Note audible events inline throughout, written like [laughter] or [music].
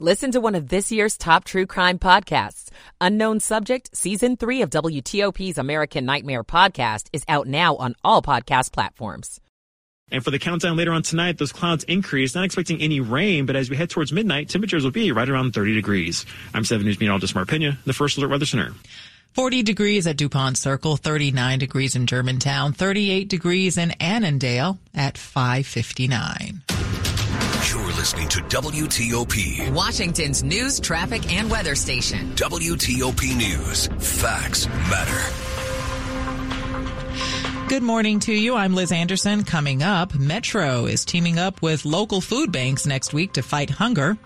Listen to one of this year's top true crime podcasts. Unknown Subject, Season 3 of WTOP's American Nightmare podcast is out now on all podcast platforms. And for the countdown later on tonight, those clouds increase. Not expecting any rain, but as we head towards midnight, temperatures will be right around 30 degrees. I'm 7 News meteorologist Mark Pena, the First Alert Weather Center. 40 degrees at DuPont Circle, 39 degrees in Germantown, 38 degrees in Annandale at 559. You're listening to WTOP, Washington's news, traffic, and weather station. WTOP News. Facts matter. Good morning to you. I'm Liz Anderson. Coming up, Metro is teaming up with local food banks next week to fight hunger.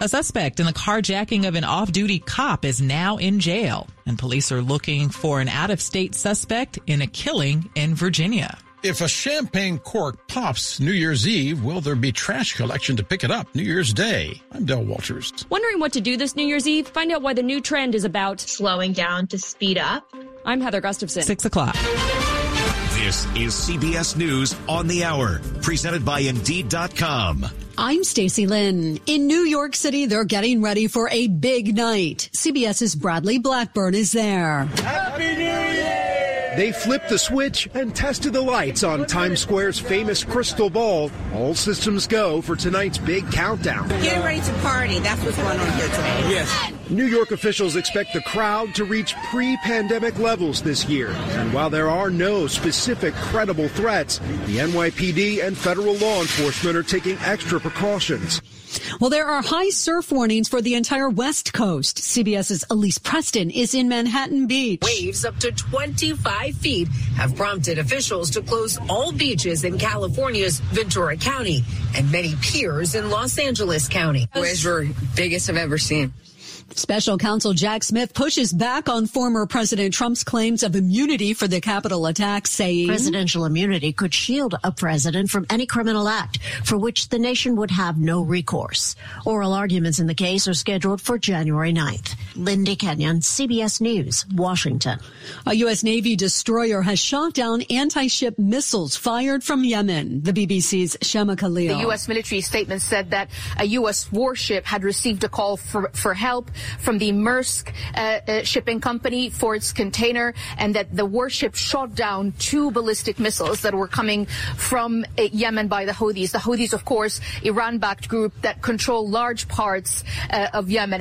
A suspect in the carjacking of an off-duty cop is now in jail, and police are looking for an out-of-state suspect in a killing in Virginia. If a champagne cork pops New Year's Eve, will there be trash collection to pick it up New Year's Day? I'm Del Walters. Wondering what to do this New Year's Eve? Find out why the new trend is about slowing down to speed up. I'm Heather Gustafson. Six o'clock. This is CBS News on the Hour, presented by Indeed.com. I'm Stacy Lynn. In New York City, they're getting ready for a big night. CBS's Bradley Blackburn is there. Happy New Year! They flipped the switch and tested the lights on Times Square's famous crystal ball. All systems go for tonight's big countdown. Getting ready to party. That's what's going on here today. Yes. New York officials expect the crowd to reach pre-pandemic levels this year. And while there are no specific credible threats, the NYPD and federal law enforcement are taking extra precautions. Well, there are high surf warnings for the entire West Coast. CBS's Elise Preston is in Manhattan Beach. Waves up to 25 feet have prompted officials to close all beaches in California's Ventura County and many piers in Los Angeles County. Waves were biggest I've ever seen. Special counsel Jack Smith pushes back on former President Trump's claims of immunity for the Capitol attack, saying presidential immunity could shield a president from any criminal act for which the nation would have no recourse. Oral arguments in the case are scheduled for January 9th. Lindy Kenyon, CBS News, Washington. A U.S. Navy destroyer has shot down anti-ship missiles fired from Yemen. The BBC's Shaima Khalil. The U.S. military statement said that a U.S. warship had received a call for, for help from the Maersk uh, uh, shipping company for its container and that the warship shot down two ballistic missiles that were coming from uh, Yemen by the Houthis. The Houthis, of course, Iran-backed group that control large parts uh, of Yemen.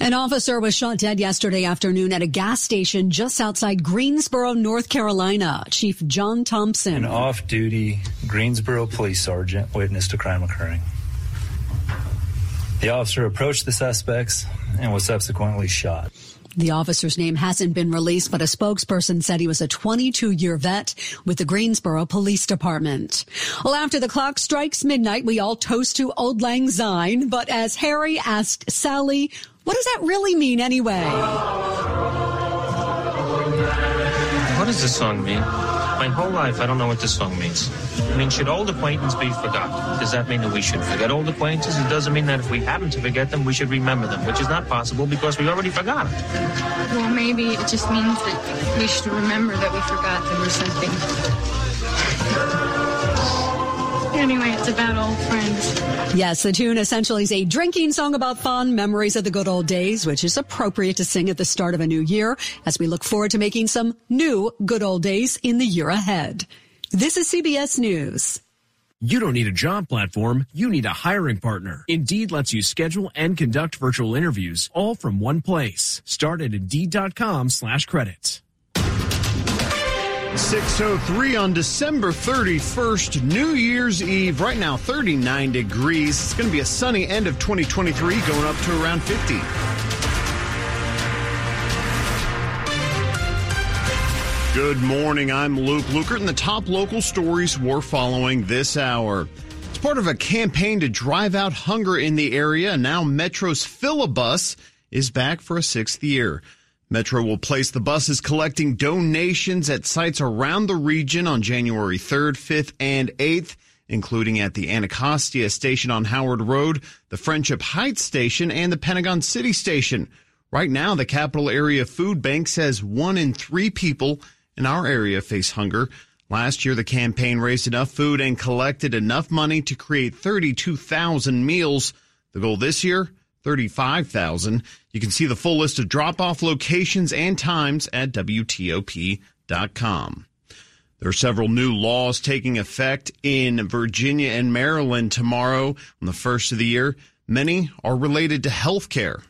An officer was shot dead yesterday afternoon at a gas station just outside Greensboro, North Carolina. Chief John Thompson. An off-duty Greensboro police sergeant witnessed a crime occurring. The officer approached the suspects and was subsequently shot. The officer's name hasn't been released, but a spokesperson said he was a 22 year vet with the Greensboro Police Department. Well, after the clock strikes midnight, we all toast to Auld Lang Syne. But as Harry asked Sally, what does that really mean anyway? What does this song mean? My whole life, I don't know what this song means. I mean, should old acquaintance be forgotten? Does that mean that we should forget old acquaintances? It doesn't mean that if we happen to forget them, we should remember them, which is not possible because we already forgot. Well, maybe it just means that we should remember that we forgot them or something. Anyway, it's about old friends. Yes, the tune essentially is a drinking song about fond memories of the good old days, which is appropriate to sing at the start of a new year as we look forward to making some new good old days in the year ahead. This is CBS News. You don't need a job platform, you need a hiring partner. Indeed lets you schedule and conduct virtual interviews all from one place. Start at Indeed.com slash credits. 603 on December 31st, New Year's Eve. Right now, 39 degrees. It's going to be a sunny end of 2023, going up to around 50. Good morning. I'm Luke Lukert, and the top local stories we're following this hour. It's part of a campaign to drive out hunger in the area. Now, Metro's Philibus is back for a sixth year. Metro will place the buses collecting donations at sites around the region on January 3rd, 5th, and 8th, including at the Anacostia station on Howard Road, the Friendship Heights station, and the Pentagon City station. Right now, the Capital Area Food Bank says one in three people in our area face hunger. Last year, the campaign raised enough food and collected enough money to create 32,000 meals. The goal this year, 35,000. You can see the full list of drop off locations and times at WTOP.com. There are several new laws taking effect in Virginia and Maryland tomorrow on the first of the year. Many are related to health care.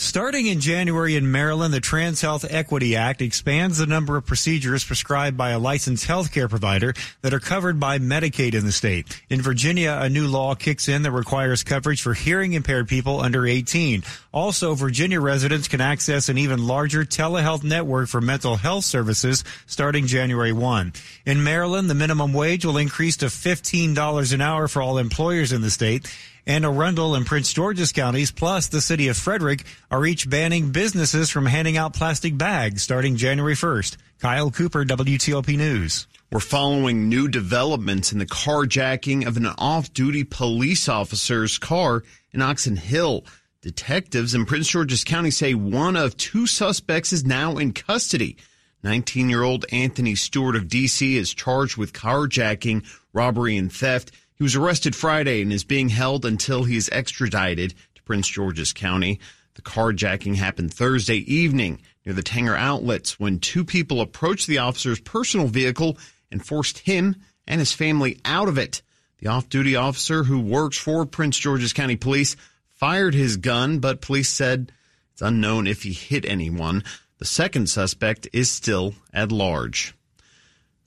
Starting in January in Maryland, the Trans Health Equity Act expands the number of procedures prescribed by a licensed healthcare provider that are covered by Medicaid in the state. In Virginia, a new law kicks in that requires coverage for hearing impaired people under 18. Also, Virginia residents can access an even larger telehealth network for mental health services starting January 1. In Maryland, the minimum wage will increase to $15 an hour for all employers in the state. Anne Arundel and Prince George's counties, plus the city of Frederick, are each banning businesses from handing out plastic bags starting January 1st. Kyle Cooper, WTOP News. We're following new developments in the carjacking of an off duty police officer's car in Oxon Hill. Detectives in Prince George's County say one of two suspects is now in custody. 19 year old Anthony Stewart of D.C. is charged with carjacking, robbery, and theft. He was arrested Friday and is being held until he is extradited to Prince George's County. The carjacking happened Thursday evening near the Tanger outlets when two people approached the officer's personal vehicle and forced him and his family out of it. The off duty officer who works for Prince George's County Police fired his gun, but police said it's unknown if he hit anyone. The second suspect is still at large.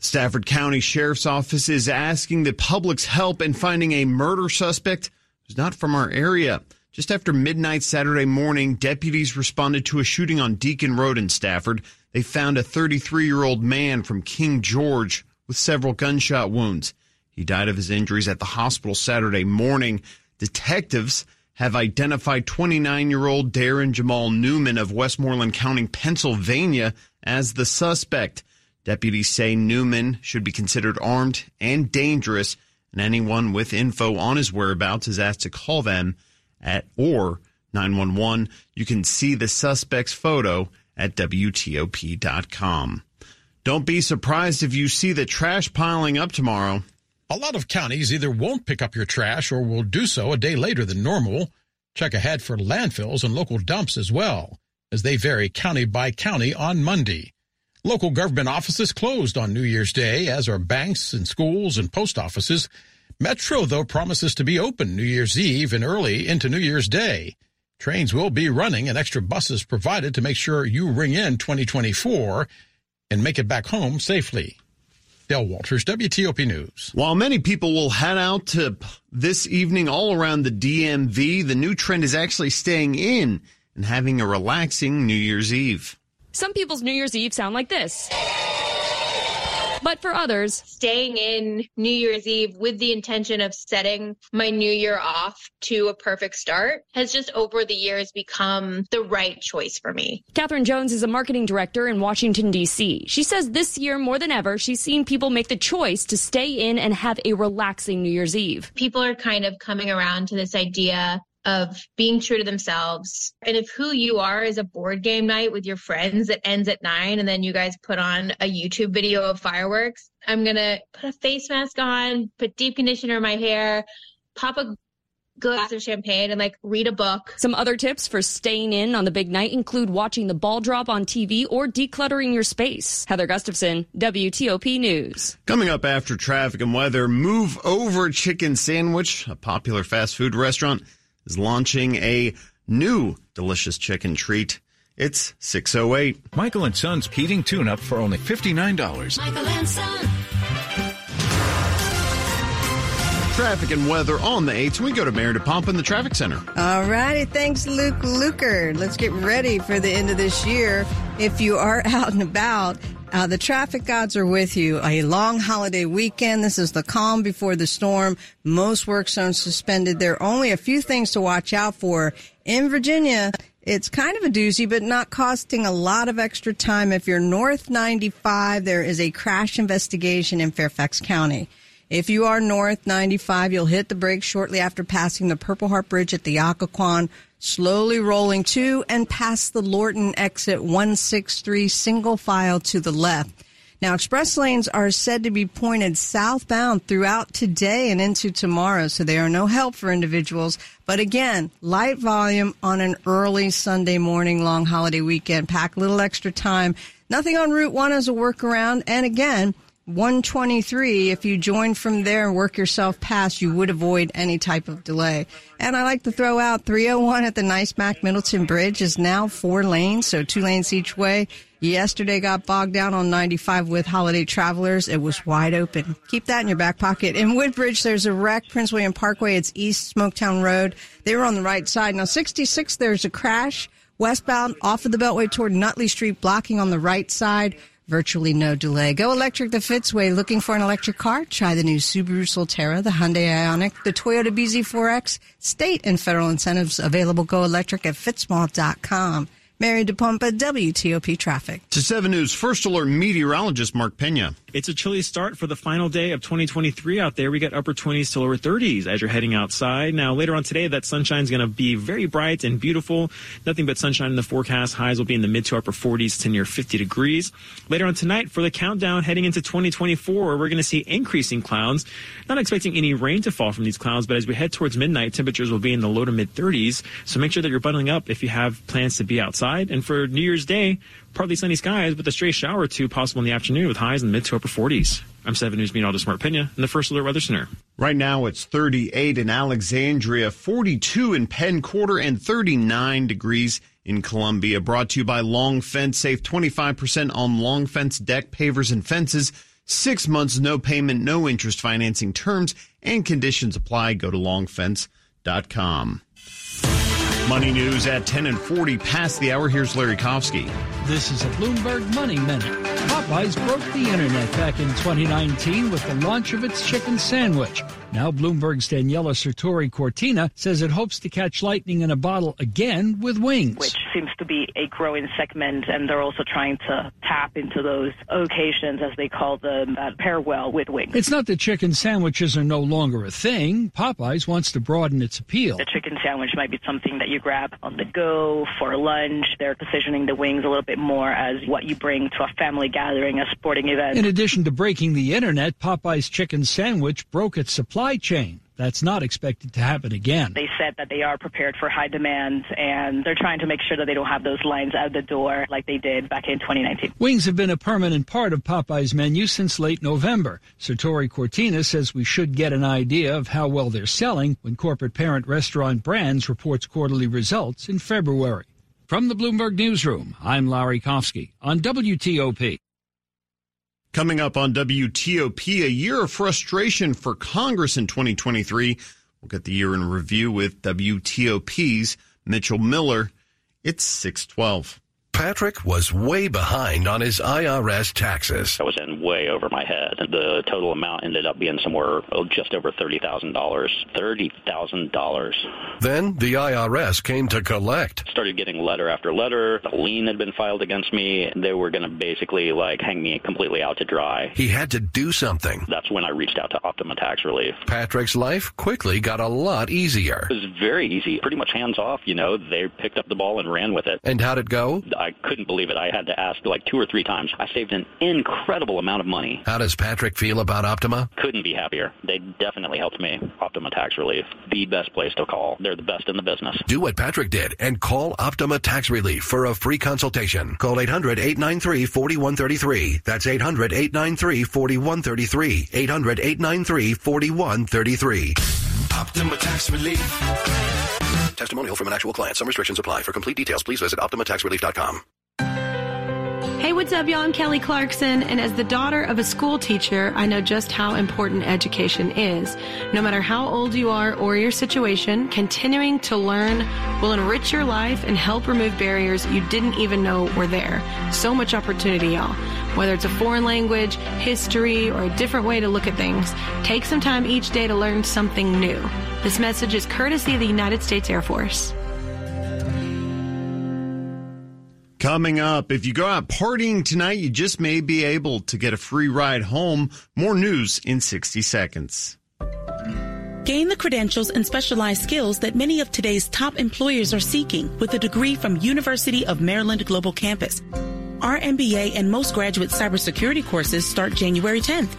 Stafford County Sheriff's Office is asking the public's help in finding a murder suspect who's not from our area. Just after midnight Saturday morning, deputies responded to a shooting on Deacon Road in Stafford. They found a 33 year old man from King George with several gunshot wounds. He died of his injuries at the hospital Saturday morning. Detectives have identified 29 year old Darren Jamal Newman of Westmoreland County, Pennsylvania, as the suspect. Deputies say Newman should be considered armed and dangerous, and anyone with info on his whereabouts is asked to call them at or 911. You can see the suspect's photo at WTOP.com. Don't be surprised if you see the trash piling up tomorrow. A lot of counties either won't pick up your trash or will do so a day later than normal. Check ahead for landfills and local dumps as well, as they vary county by county on Monday. Local government offices closed on New Year's Day, as are banks and schools and post offices. Metro, though, promises to be open New Year's Eve and early into New Year's Day. Trains will be running and extra buses provided to make sure you ring in 2024 and make it back home safely. Dale Walters, WTOP News. While many people will head out to this evening all around the DMV, the new trend is actually staying in and having a relaxing New Year's Eve. Some people's New Year's Eve sound like this. But for others, staying in New Year's Eve with the intention of setting my new year off to a perfect start has just over the years become the right choice for me. Catherine Jones is a marketing director in Washington, D.C. She says this year more than ever, she's seen people make the choice to stay in and have a relaxing New Year's Eve. People are kind of coming around to this idea of being true to themselves. And if who you are is a board game night with your friends that ends at nine and then you guys put on a YouTube video of fireworks, I'm going to put a face mask on, put deep conditioner in my hair, pop a glass of champagne and like read a book. Some other tips for staying in on the big night include watching the ball drop on TV or decluttering your space. Heather Gustafson, WTOP News. Coming up after traffic and weather, move over chicken sandwich, a popular fast food restaurant is launching a new delicious chicken treat. It's 608. Michael and Son's heating tune up for only $59. Michael and Son. Traffic and weather on the 8th. We go to Mary DePompa in the traffic center. All righty. Thanks, Luke Lukert. Let's get ready for the end of this year. If you are [laughs] out and about, uh, the traffic gods are with you. A long holiday weekend. This is the calm before the storm. Most work zones suspended. There are only a few things to watch out for. In Virginia, it's kind of a doozy, but not costing a lot of extra time. If you're north 95, there is a crash investigation in Fairfax County. If you are north 95, you'll hit the brakes shortly after passing the Purple Heart Bridge at the Occoquan, slowly rolling to and past the Lorton exit 163 single file to the left. Now, express lanes are said to be pointed southbound throughout today and into tomorrow, so they are no help for individuals. But again, light volume on an early Sunday morning long holiday weekend. Pack a little extra time. Nothing on Route 1 as a workaround. And again, 123, if you join from there and work yourself past, you would avoid any type of delay. And I like to throw out 301 at the Nice Mac Middleton Bridge is now four lanes, so two lanes each way. Yesterday got bogged down on 95 with holiday travelers. It was wide open. Keep that in your back pocket. In Woodbridge, there's a wreck, Prince William Parkway. It's East Smoketown Road. They were on the right side. Now 66, there's a crash westbound off of the Beltway toward Nutley Street, blocking on the right side virtually no delay. Go electric the Fitzway. Looking for an electric car? Try the new Subaru Solterra, the Hyundai Ioniq, the Toyota BZ4X. State and federal incentives available. Go electric at fitzmall.com. Mary DePompa, WTOP Traffic. To 7 News First Alert meteorologist Mark Pena. It's a chilly start for the final day of 2023 out there. We got upper 20s to lower 30s as you're heading outside. Now, later on today, that sunshine's going to be very bright and beautiful. Nothing but sunshine in the forecast. Highs will be in the mid to upper 40s to near 50 degrees. Later on tonight, for the countdown heading into 2024, we're going to see increasing clouds. Not expecting any rain to fall from these clouds, but as we head towards midnight, temperatures will be in the low to mid 30s. So make sure that you're bundling up if you have plans to be outside. And for New Year's Day, partly sunny skies with a stray shower or two possible in the afternoon with highs in the mid to upper 40s. I'm 7 News meteorologist Mark Pena in the First Alert Weather Center. Right now it's 38 in Alexandria, 42 in Penn Quarter, and 39 degrees in Columbia. Brought to you by Long Fence. Save 25% on Long Fence deck, pavers, and fences. Six months, no payment, no interest financing terms and conditions apply. Go to longfence.com. Money news at 10 and 40 past the hour. Here's Larry Kofsky. This is a Bloomberg Money Minute. Popeyes broke the internet back in 2019 with the launch of its chicken sandwich. Now Bloomberg's Daniela Sirtori Cortina says it hopes to catch lightning in a bottle again with wings. Which seems to be a growing segment, and they're also trying to tap into those occasions, as they call them, uh, that pair well with wings. It's not that chicken sandwiches are no longer a thing. Popeyes wants to broaden its appeal. The chicken sandwich might be something that you grab on the go for lunch. They're positioning the wings a little bit more as what you bring to a family gathering, a sporting event. In addition to breaking the internet, Popeyes chicken sandwich broke its supply chain. That's not expected to happen again. They said that they are prepared for high demand and they're trying to make sure that they don't have those lines out the door like they did back in 2019. Wings have been a permanent part of Popeye's menu since late November. Sirtori Cortina says we should get an idea of how well they're selling when corporate parent Restaurant Brands reports quarterly results in February. From the Bloomberg Newsroom, I'm Larry Kofsky on WTOP. Coming up on WTOP, a year of frustration for Congress in 2023. We'll get the year in review with WTOP's Mitchell Miller. It's 612. Patrick was way behind on his IRS taxes. I was in way over my head. The total amount ended up being somewhere oh, just over $30,000. $30,000. Then the IRS came to collect. Started getting letter after letter. A lien had been filed against me. They were going to basically like hang me completely out to dry. He had to do something. That's when I reached out to Optima Tax Relief. Patrick's life quickly got a lot easier. It was very easy, pretty much hands off. You know, they picked up the ball and ran with it. And how'd it go? I couldn't believe it. I had to ask like two or three times. I saved an incredible amount of money. How does Patrick feel about Optima? Couldn't be happier. They definitely helped me. Optima Tax Relief, the best place to call. They're the best in the business. Do what Patrick did and call Optima Tax Relief for a free consultation. Call 800-893-4133. That's 800-893-4133. 800-893-4133. Optima Tax Relief. Testimonial from an actual client. Some restrictions apply. For complete details, please visit OptimaTaxRelief.com. Hey, what's up, y'all? I'm Kelly Clarkson, and as the daughter of a school teacher, I know just how important education is. No matter how old you are or your situation, continuing to learn will enrich your life and help remove barriers you didn't even know were there. So much opportunity, y'all. Whether it's a foreign language, history, or a different way to look at things, take some time each day to learn something new. This message is courtesy of the United States Air Force. Coming up, if you go out partying tonight, you just may be able to get a free ride home. More news in 60 seconds. Gain the credentials and specialized skills that many of today's top employers are seeking with a degree from University of Maryland Global Campus. Our MBA and most graduate cybersecurity courses start January 10th.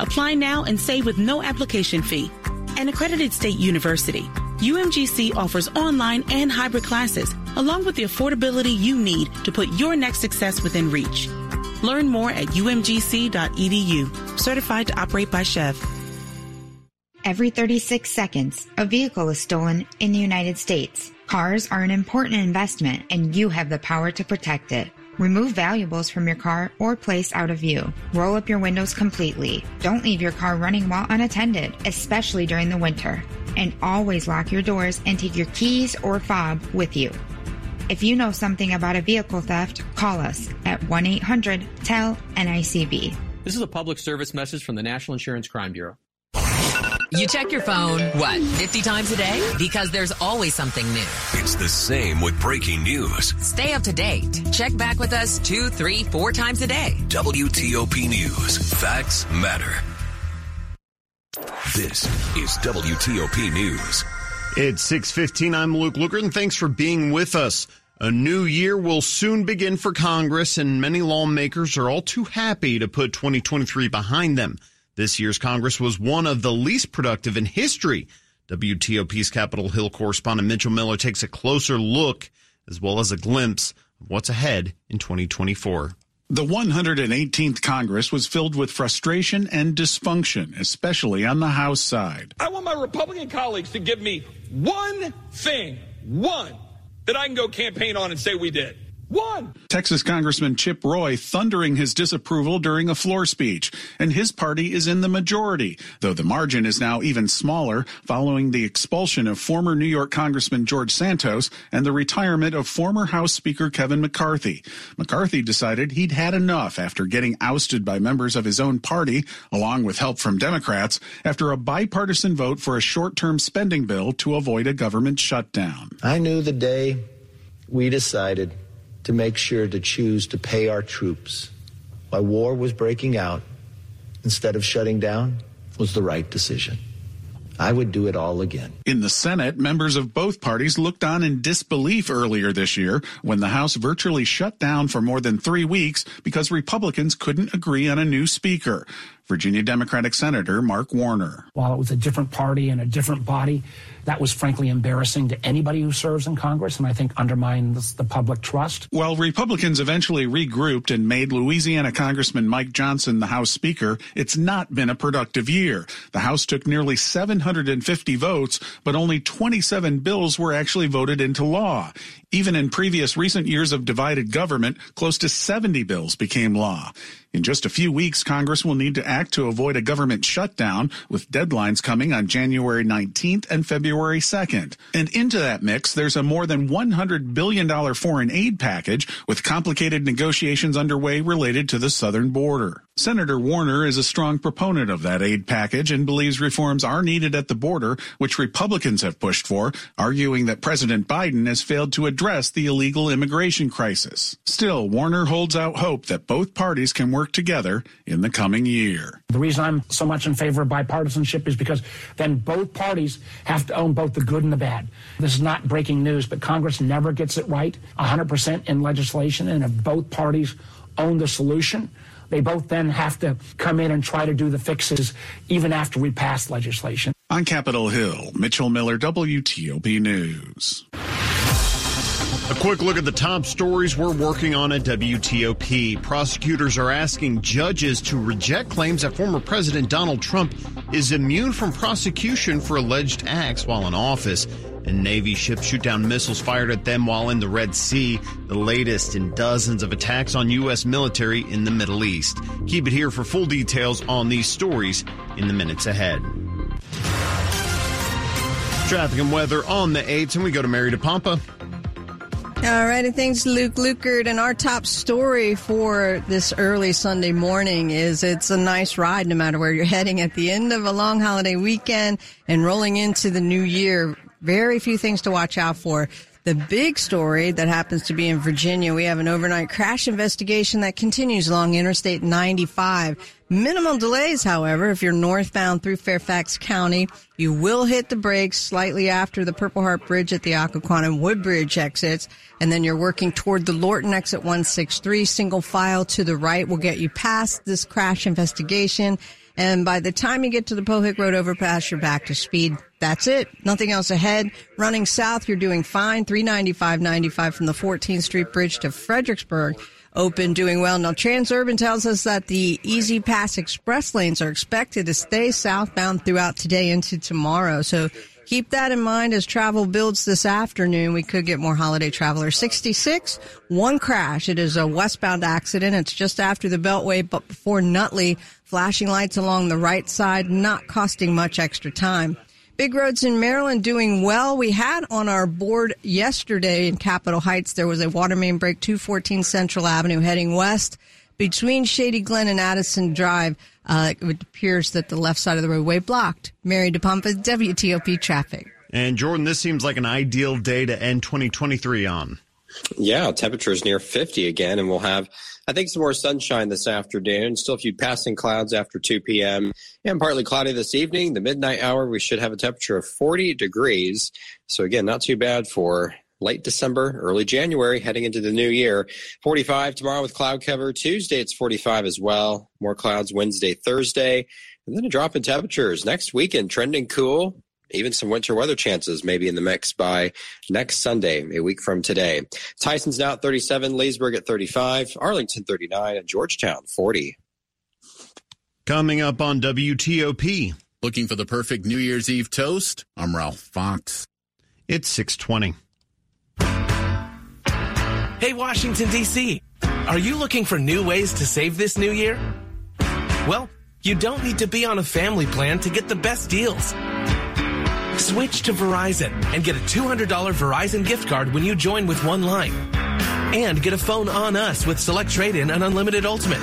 Apply now and save with no application fee. An accredited state university, UMGC offers online and hybrid classes, along with the affordability you need to put your next success within reach. Learn more at umgc.edu. Certified to operate by SCHEV. Every 36 seconds, a vehicle is stolen in the United States. Cars are an important investment and you have the power to protect it. Remove valuables from your car or place out of view. Roll up your windows completely. Don't leave your car running while unattended, especially during the winter. And always lock your doors and take your keys or fob with you. If you know something about a vehicle theft, call us at 1 800 TEL NICB. This is a public service message from the National Insurance Crime Bureau. You check your phone, what, 50 times a day? Because there's always something new. It's the same with breaking news. Stay up to date. Check back with us two, three, four times a day. WTOP News. Facts matter. This is WTOP News. It's 6:15. I'm Luke Lukert and thanks for being with us. A new year will soon begin for Congress and many lawmakers are all too happy to put 2023 behind them. This year's Congress was one of the least productive in history. WTOP's Capitol Hill correspondent Mitchell Miller takes a closer look as well as a glimpse of what's ahead in 2024. The 118th Congress was filled with frustration and dysfunction, especially on the House side. I want my Republican colleagues to give me one thing, one, that I can go campaign on and say we did. One. Texas Congressman Chip Roy thundering his disapproval during a floor speech, and his party is in the majority, though the margin is now even smaller following the expulsion of former New York Congressman George Santos and the retirement of former House Speaker Kevin McCarthy. McCarthy decided he'd had enough after getting ousted by members of his own party, along with help from Democrats, after a bipartisan vote for a short-term spending bill to avoid a government shutdown. I knew the day we decided to make sure to choose to pay our troops while war was breaking out instead of shutting down was the right decision. I would do it all again. In the Senate, members of both parties looked on in disbelief earlier this year when the House virtually shut down for more than three weeks because Republicans couldn't agree on a new speaker. Virginia Democratic Senator Mark Warner. While it was a different party and a different body, that was frankly embarrassing to anybody who serves in Congress and I think undermines the public trust. While Republicans eventually regrouped and made Louisiana Congressman Mike Johnson the House Speaker, it's not been a productive year. The House took nearly 750 votes, but only 27 bills were actually voted into law. Even in previous recent years of divided government, close to 70 bills became law. In just a few weeks, Congress will need to act to avoid a government shutdown, with deadlines coming on January 19th and February 2nd. And into that mix, there's a more than $100 billion foreign aid package, with complicated negotiations underway related to the southern border. Senator Warner is a strong proponent of that aid package and believes reforms are needed at the border, which Republicans have pushed for, arguing that President Biden has failed to address the illegal immigration crisis. Still, Warner holds out hope that both parties can work together in the coming year. The reason I'm so much in favor of bipartisanship is because then both parties have to own both the good and the bad. This is not breaking news, but Congress never gets it right 100% in legislation, and if both parties own the solution, they both then have to come in and try to do the fixes even after we pass legislation. On Capitol Hill, Mitchell Miller, WTOP News. A quick look at the top stories we're working on at WTOP. Prosecutors are asking judges to reject claims that former President Donald Trump is immune from prosecution for alleged acts while in office. And Navy ships shoot down missiles fired at them while in the Red Sea, the latest in dozens of attacks on U.S. military in the Middle East. Keep it here for full details on these stories in the minutes ahead. Traffic and weather on the 8th, and we go to Mary DePompa. All righty, thanks, Luke Lukert. And our top story for this early Sunday morning is it's a nice ride no matter where you're heading at the end of a long holiday weekend and rolling into the new year. Very few things to watch out for. The big story that happens to be in Virginia, we have an overnight crash investigation that continues along Interstate 95. Minimal delays, however, if you're northbound through Fairfax County. You will hit the brakes slightly after the Purple Heart Bridge at the Occoquan Woodbridge exits, and then you're working toward the Lorton exit 163. Single file to the right will get you past this crash investigation. And by the time you get to the Pohick Road overpass, you're back to speed. That's it. Nothing else ahead. Running south, you're doing fine. 395 95 from the 14th Street Bridge to Fredericksburg open, doing well. Now, Transurban tells us that the E-ZPass Express lanes are expected to stay southbound throughout today into tomorrow. So keep that in mind as travel builds this afternoon. We could get more holiday travelers. 66, one crash. It is a westbound accident. It's just after the Beltway, but before Nutley. Flashing lights along the right side, not costing much extra time. Big roads in Maryland doing well. We had on our board yesterday in Capitol Heights, there was a water main break 214 Central Avenue heading west between Shady Glen and Addison Drive. Uh, it appears that the left side of the roadway blocked. Mary DePompa, WTOP traffic. And Jordan, this seems like an ideal day to end 2023 on. Yeah, temperatures near 50 again, and we'll have, I think, some more sunshine this afternoon. Still a few passing clouds after 2 p.m. and partly cloudy this evening. The midnight hour, we should have a temperature of 40 degrees. So again, not too bad for late December, early January, heading into the new year. 45 tomorrow with cloud cover. Tuesday, it's 45 as well. More clouds Wednesday, Thursday. And then a drop in temperatures. Next weekend, trending cool even some winter weather chances maybe in the mix by next Sunday, a week from today. Tyson's now at 37, Leesburg at 35, Arlington 39, and Georgetown 40. Coming up on WTOP. Looking for the perfect New Year's Eve toast? I'm Ralph Fox. It's 620. Hey, Washington, D.C. Are you looking for new ways to save this new year? Well, you don't need to be on a family plan to get the best deals. Switch to Verizon and get a $200 Verizon gift card when you join with one line. And get a phone on us with Select Trade In and Unlimited Ultimate.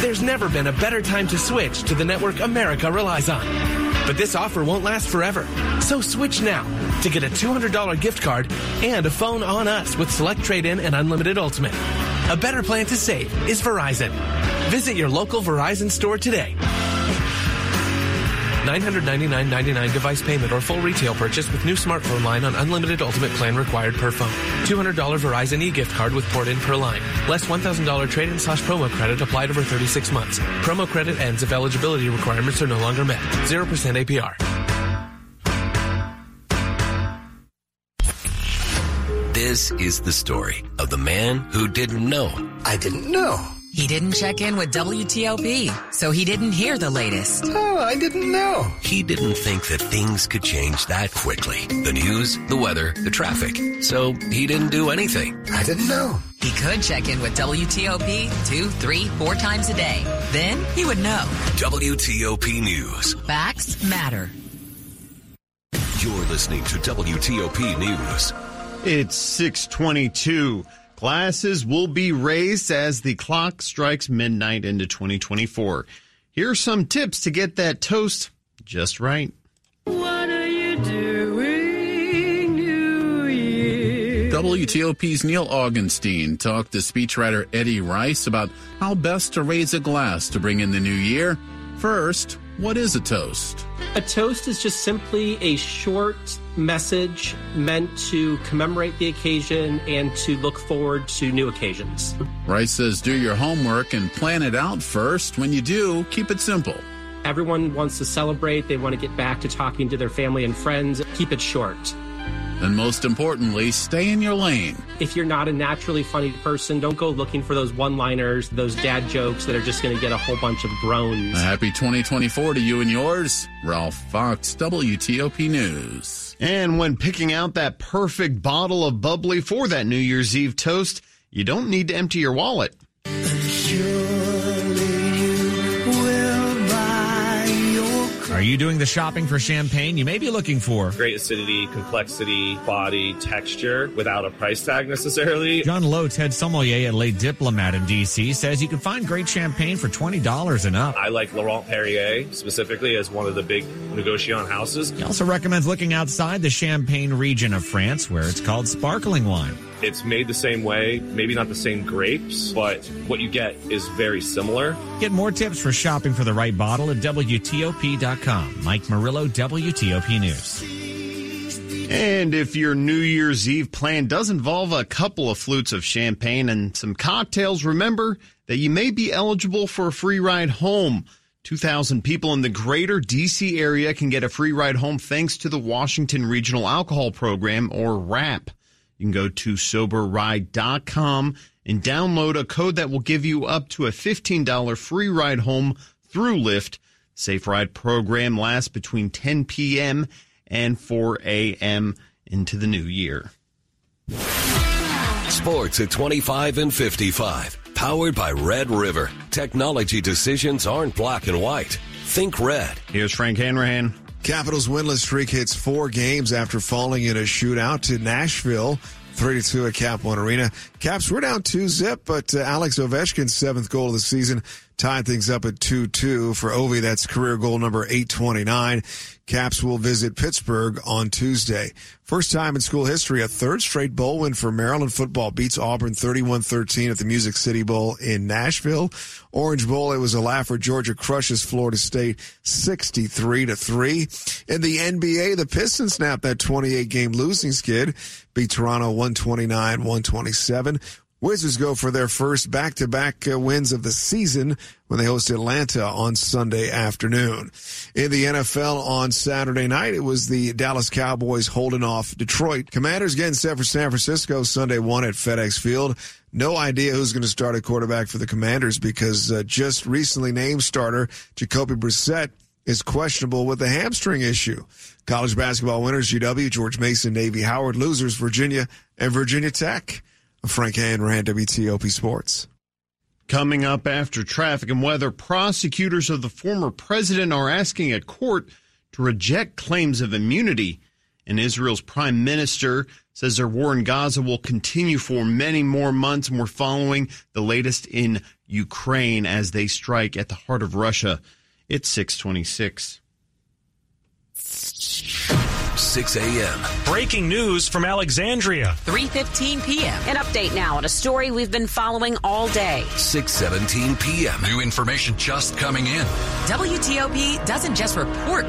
There's never been a better time to switch to the network America relies on. But this offer won't last forever. So switch now to get a $200 gift card and a phone on us with Select Trade In and Unlimited Ultimate. A better plan to save is Verizon. Visit your local Verizon store today. $999.99 device payment or full retail purchase with new smartphone line on unlimited ultimate plan required per phone. $200 Verizon e-gift card with port in per line. Less $1,000 trade-in slash promo credit applied over 36 months. Promo credit ends if eligibility requirements are no longer met. 0% APR. This is the story of the man who didn't know. I didn't know. He didn't check in with WTOP, so he didn't hear the latest. Oh, I didn't know. He didn't think that things could change that quickly. The news, the weather, the traffic. So he didn't do anything. I didn't know. He could check in with WTOP two, three, four times a day. Then he would know. WTOP News. Facts matter. You're listening to WTOP News. It's 622. Classes will be raised as the clock strikes midnight into 2024. Here are some tips to get that toast just right. What are you doing, New Year? WTOP's Neil Augenstein talked to speechwriter Eddie Rice about how best to raise a glass to bring in the new year. First, what is a toast? A toast is just simply a short message meant to commemorate the occasion and to look forward to new occasions. Rice says do your homework and plan it out first. When you do, keep it simple. Everyone wants to celebrate, they want to get back to talking to their family and friends. Keep it short. And most importantly, stay in your lane. If you're not a naturally funny person, don't go looking for those one liners, those dad jokes that are just going to get a whole bunch of groans. A happy 2024 to you and yours. Ralph Fox, WTOP News. And when picking out that perfect bottle of bubbly for that New Year's Eve toast, you don't need to empty your wallet. You will buy your Are you doing the shopping for champagne you may be looking for? Great acidity, complexity, body, texture without a price tag necessarily. John Lotes, head sommelier at Le Diplomate in DC, says you can find great champagne for $20 and up. I like Laurent Perrier specifically as one of the big negociant houses. He also recommends looking outside the Champagne region of France where it's called sparkling wine. It's made the same way, maybe not the same grapes, but what you get is very similar. Get more tips for shopping for the right bottle at WTOP.com. Mike Murillo, WTOP News. And if your New Year's Eve plan does involve a couple of flutes of champagne and some cocktails, remember that you may be eligible for a free ride home. 2,000 people in the greater DC area can get a free ride home thanks to the Washington Regional Alcohol Program, or WRAP. You can go to soberride.com and download a code that will give you up to a $15 free ride home through Lyft. Safe Ride program lasts between 10 p.m. and 4 a.m. into the new year. Sports at 25 and 55. Powered by Red River. Technology decisions aren't black and white. Think red. Here's Frank Hanrahan. Capitals winless streak hits four games after falling in a shootout to Nashville. 3 2 at Cap One Arena. Caps were down 2 zip, but uh, Alex Ovechkin's seventh goal of the season tied things up at 2-2 for Ovi. That's career goal number 829. Caps will visit Pittsburgh on Tuesday. First time in school history, a third straight bowl win for Maryland football beats Auburn 31-13 at the Music City Bowl in Nashville. Orange Bowl, it was a laugher. Georgia crushes Florida State 63 to 3. In the NBA, the Pistons snapped that 28 game losing skid, beat Toronto 129-127. Wizards go for their first back-to-back uh, wins of the season when they host Atlanta on Sunday afternoon. In the NFL on Saturday night, it was the Dallas Cowboys holding off Detroit. Commanders getting set for San Francisco Sunday one at FedEx Field. No idea who's going to start a quarterback for the Commanders because uh, just recently named starter Jacoby Brissett is questionable with a hamstring issue. College basketball winners GW, George Mason, Navy Howard, losers Virginia and Virginia Tech. Frank Hanrahan, WTOP Sports. Coming up after traffic and weather, prosecutors of the former president are asking a court to reject claims of immunity. And Israel's prime minister says their war in Gaza will continue for many more months. And we're following the latest in Ukraine as they strike at the heart of Russia. It's 626. 6 a.m. Breaking news from Alexandria. 3:15 p.m. An update now on a story we've been following all day. 6:17 p.m. New information just coming in. WTOP doesn't just report